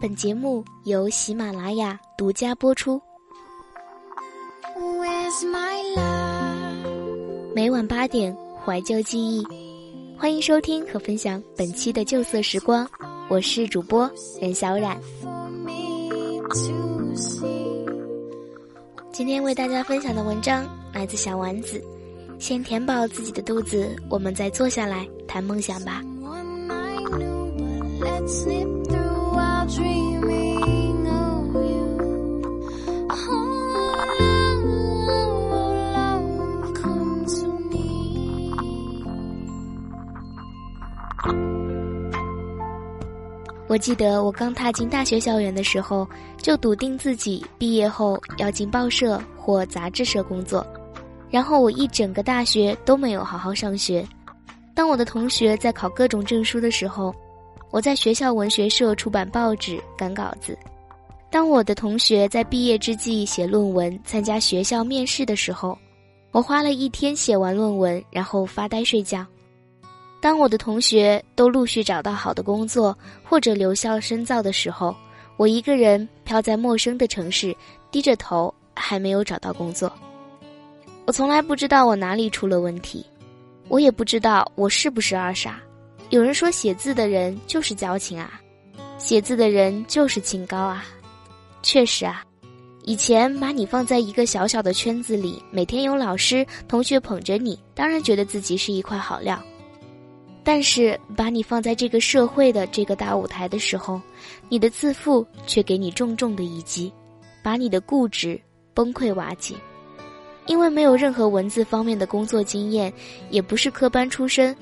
本节目由喜马拉雅独家播出。每晚八点，怀旧记忆，欢迎收听和分享本期的旧色时光。我是主播任小冉。今天为大家分享的文章来自小丸子。先填饱自己的肚子，我们再坐下来谈梦想吧。我记得我刚踏进大学校园的时候，就笃定自己毕业后要进报社或杂志社工作。然后我一整个大学都没有好好上学。当我的同学在考各种证书的时候，我在学校文学社出版报纸赶稿子；当我的同学在毕业之际写论文、参加学校面试的时候，我花了一天写完论文，然后发呆睡觉。当我的同学都陆续找到好的工作或者留校深造的时候，我一个人飘在陌生的城市，低着头还没有找到工作。我从来不知道我哪里出了问题，我也不知道我是不是二傻。有人说写字的人就是矫情啊，写字的人就是清高啊。确实啊，以前把你放在一个小小的圈子里，每天有老师同学捧着你，当然觉得自己是一块好料。但是把你放在这个社会的这个大舞台的时候，你的自负却给你重重的一击，把你的固执崩溃瓦解。因为没有任何文字方面的工作经验，也不是科班出身，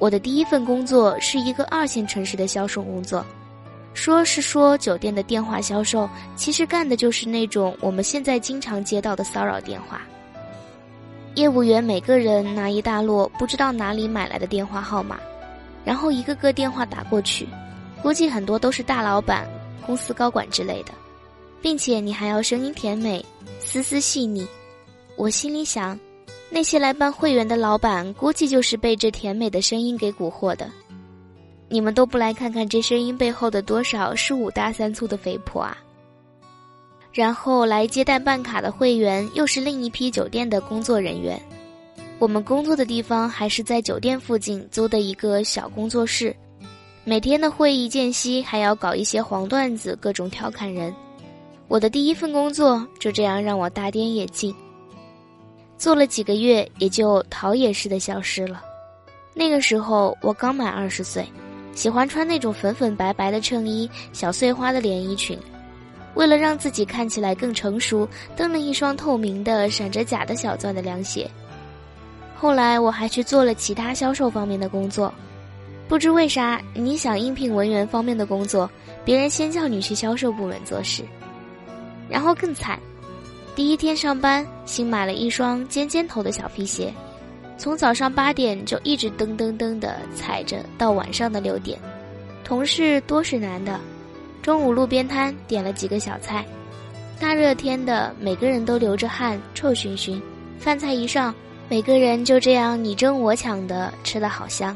我的第一份工作是一个二线城市的销售工作，说是说酒店的电话销售，其实干的就是那种我们现在经常接到的骚扰电话。业务员每个人拿一大摞不知道哪里买来的电话号码。然后一个个电话打过去，估计很多都是大老板、公司高管之类的，并且你还要声音甜美、丝丝细腻。我心里想，那些来办会员的老板，估计就是被这甜美的声音给蛊惑的。你们都不来看看这声音背后的多少是五大三粗的肥婆啊！然后来接待办卡的会员，又是另一批酒店的工作人员。我们工作的地方还是在酒店附近租的一个小工作室，每天的会议间隙还要搞一些黄段子，各种调侃人。我的第一份工作就这样让我大跌眼镜，做了几个月也就逃也似的消失了。那个时候我刚满二十岁，喜欢穿那种粉粉白白的衬衣、小碎花的连衣裙，为了让自己看起来更成熟，蹬了一双透明的、闪着假的小钻的凉鞋。后来我还去做了其他销售方面的工作，不知为啥，你想应聘文员方面的工作，别人先叫你去销售部门做事，然后更惨，第一天上班新买了一双尖尖头的小皮鞋，从早上八点就一直噔噔噔的踩着到晚上的六点，同事多是男的，中午路边摊点了几个小菜，大热天的每个人都流着汗，臭熏熏，饭菜一上。每个人就这样你争我抢的吃的好香，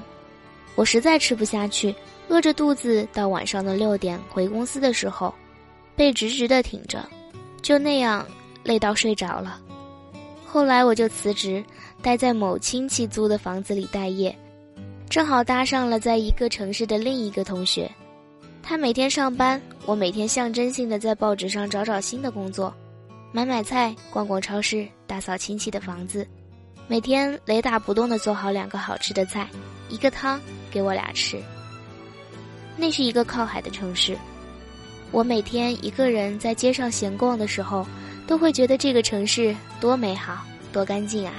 我实在吃不下去，饿着肚子到晚上的六点回公司的时候，背直直的挺着，就那样累到睡着了。后来我就辞职，待在某亲戚租的房子里待业，正好搭上了在一个城市的另一个同学，他每天上班，我每天象征性的在报纸上找找新的工作，买买菜，逛逛超市，打扫亲戚的房子。每天雷打不动的做好两个好吃的菜，一个汤给我俩吃。那是一个靠海的城市，我每天一个人在街上闲逛的时候，都会觉得这个城市多美好、多干净啊！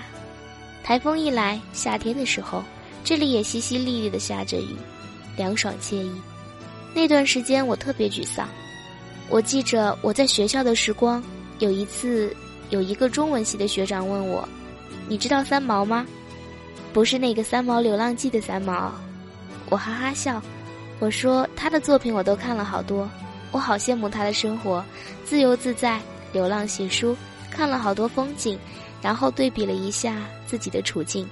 台风一来，夏天的时候，这里也淅淅沥沥的下着雨，凉爽惬意。那段时间我特别沮丧。我记着我在学校的时光，有一次，有一个中文系的学长问我。你知道三毛吗？不是那个《三毛流浪记》的三毛。我哈哈笑，我说他的作品我都看了好多，我好羡慕他的生活，自由自在，流浪写书，看了好多风景，然后对比了一下自己的处境，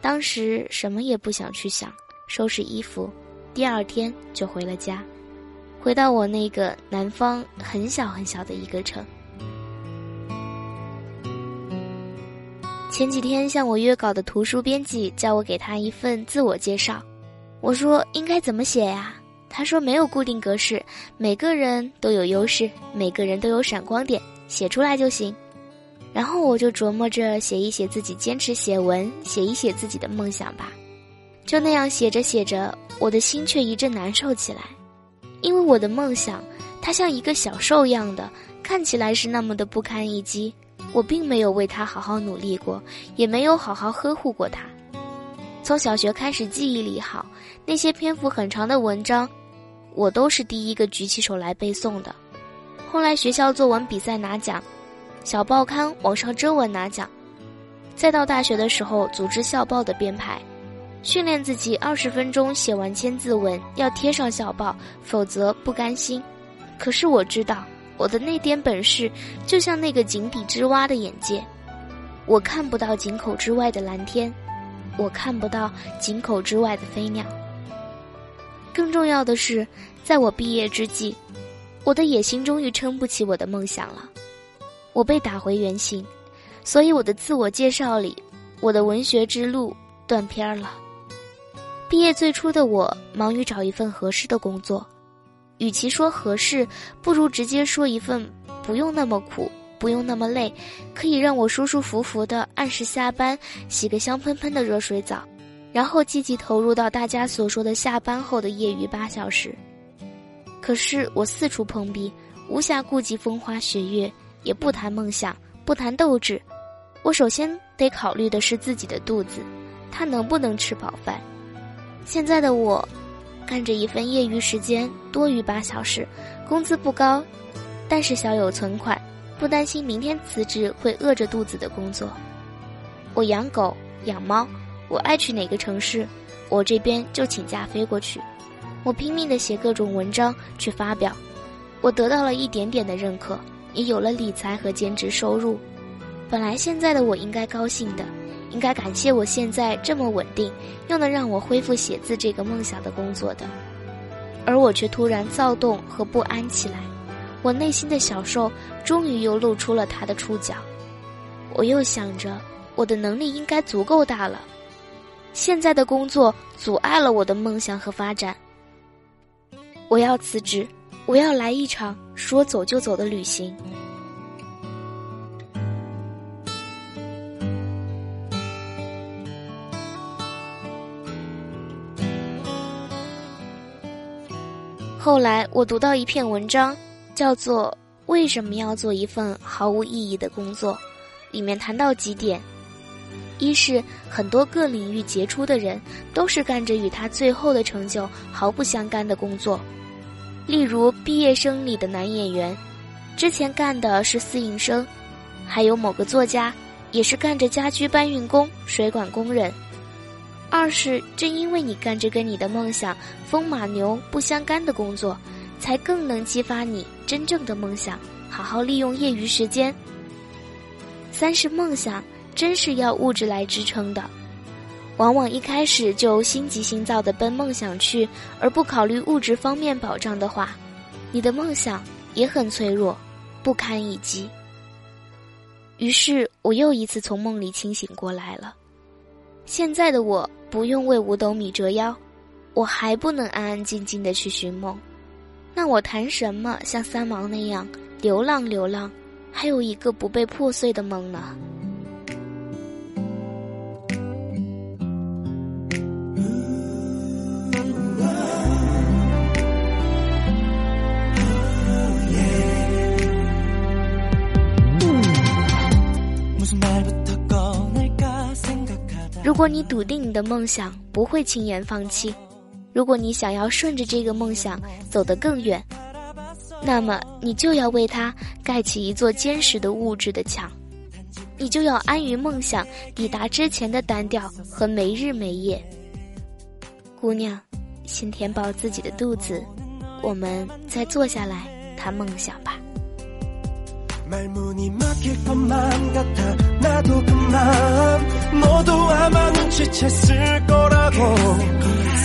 当时什么也不想去想，收拾衣服，第二天就回了家，回到我那个南方很小很小的一个城。前几天向我约稿的图书编辑叫我给他一份自我介绍，我说应该怎么写呀？他说没有固定格式，每个人都有优势，每个人都有闪光点，写出来就行。然后我就琢磨着写一写自己坚持写文，写一写自己的梦想吧。就那样写着写着，我的心却一阵难受起来，因为我的梦想，它像一个小兽一样的，看起来是那么的不堪一击。我并没有为他好好努力过，也没有好好呵护过他。从小学开始，记忆力好，那些篇幅很长的文章，我都是第一个举起手来背诵的。后来学校作文比赛拿奖，小报刊网上征文拿奖，再到大学的时候组织校报的编排，训练自己二十分钟写完千字文要贴上校报，否则不甘心。可是我知道。我的那点本事，就像那个井底之蛙的眼界，我看不到井口之外的蓝天，我看不到井口之外的飞鸟。更重要的是，在我毕业之际，我的野心终于撑不起我的梦想了，我被打回原形，所以我的自我介绍里，我的文学之路断片了。毕业最初的我，忙于找一份合适的工作。与其说合适，不如直接说一份不用那么苦、不用那么累，可以让我舒舒服服的按时下班，洗个香喷喷的热水澡，然后积极投入到大家所说的下班后的业余八小时。可是我四处碰壁，无暇顾及风花雪月，也不谈梦想，不谈斗志。我首先得考虑的是自己的肚子，他能不能吃饱饭？现在的我。干着一份业余时间多于八小时，工资不高，但是小有存款，不担心明天辞职会饿着肚子的工作。我养狗养猫，我爱去哪个城市，我这边就请假飞过去。我拼命的写各种文章去发表，我得到了一点点的认可，也有了理财和兼职收入。本来现在的我应该高兴的。应该感谢我现在这么稳定，又能让我恢复写字这个梦想的工作的，而我却突然躁动和不安起来。我内心的小兽终于又露出了它的触角。我又想着，我的能力应该足够大了。现在的工作阻碍了我的梦想和发展。我要辞职，我要来一场说走就走的旅行。后来我读到一篇文章，叫做《为什么要做一份毫无意义的工作》，里面谈到几点：一是很多各领域杰出的人都是干着与他最后的成就毫不相干的工作，例如毕业生里的男演员，之前干的是私营生；还有某个作家，也是干着家居搬运工、水管工人。二是，正因为你干着跟你的梦想风马牛不相干的工作，才更能激发你真正的梦想，好好利用业余时间。三是梦想真是要物质来支撑的，往往一开始就心急心躁的奔梦想去，而不考虑物质方面保障的话，你的梦想也很脆弱，不堪一击。于是我又一次从梦里清醒过来了，现在的我。不用为五斗米折腰，我还不能安安静静的去寻梦，那我谈什么像三毛那样流浪流浪，还有一个不被破碎的梦呢？果你笃定你的梦想不会轻言放弃，如果你想要顺着这个梦想走得更远，那么你就要为它盖起一座坚实的物质的墙，你就要安于梦想，抵达之前的单调和没日没夜。姑娘，先填饱自己的肚子，我们再坐下来。 他梦想吧。 말문이 막힐 것만 같아 나도 그 마 음 모두 아마 눈치챘을 거라고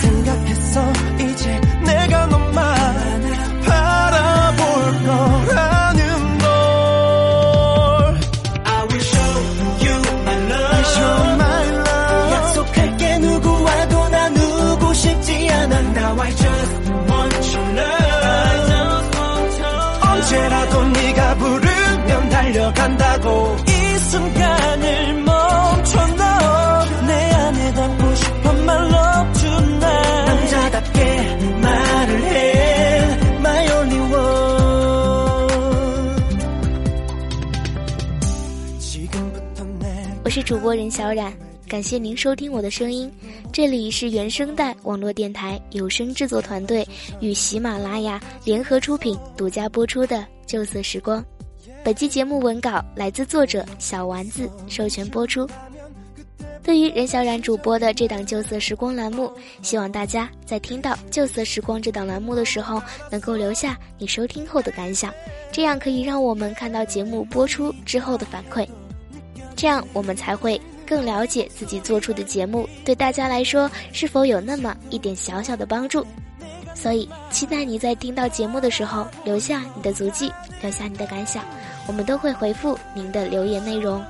생각했어. 이제 내가 너만 是主播任小冉，感谢您收听我的声音。这里是原声带网络电台有声制作团队与喜马拉雅联合出品、独家播出的《旧色时光》。本期节目文稿来自作者小丸子，授权播出。对于任小冉主播的这档《旧色时光》栏目，希望大家在听到《旧色时光》这档栏目的时候，能够留下你收听后的感想，这样可以让我们看到节目播出之后的反馈。这样我们才会更了解自己做出的节目对大家来说是否有那么一点小小的帮助。所以，期待你在听到节目的时候留下你的足迹，留下你的感想，我们都会回复您的留言内容。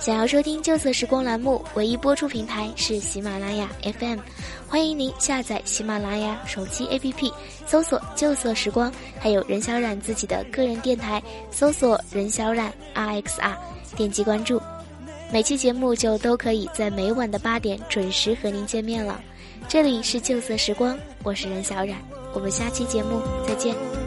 想要收听《旧色时光》栏目，唯一播出平台是喜马拉雅 FM，欢迎您下载喜马拉雅手机 APP，搜索“旧色时光”，还有任小冉自己的个人电台，搜索“任小冉 RXR”，点击关注。每期节目就都可以在每晚的八点准时和您见面了。这里是旧色时光，我是任小冉，我们下期节目再见。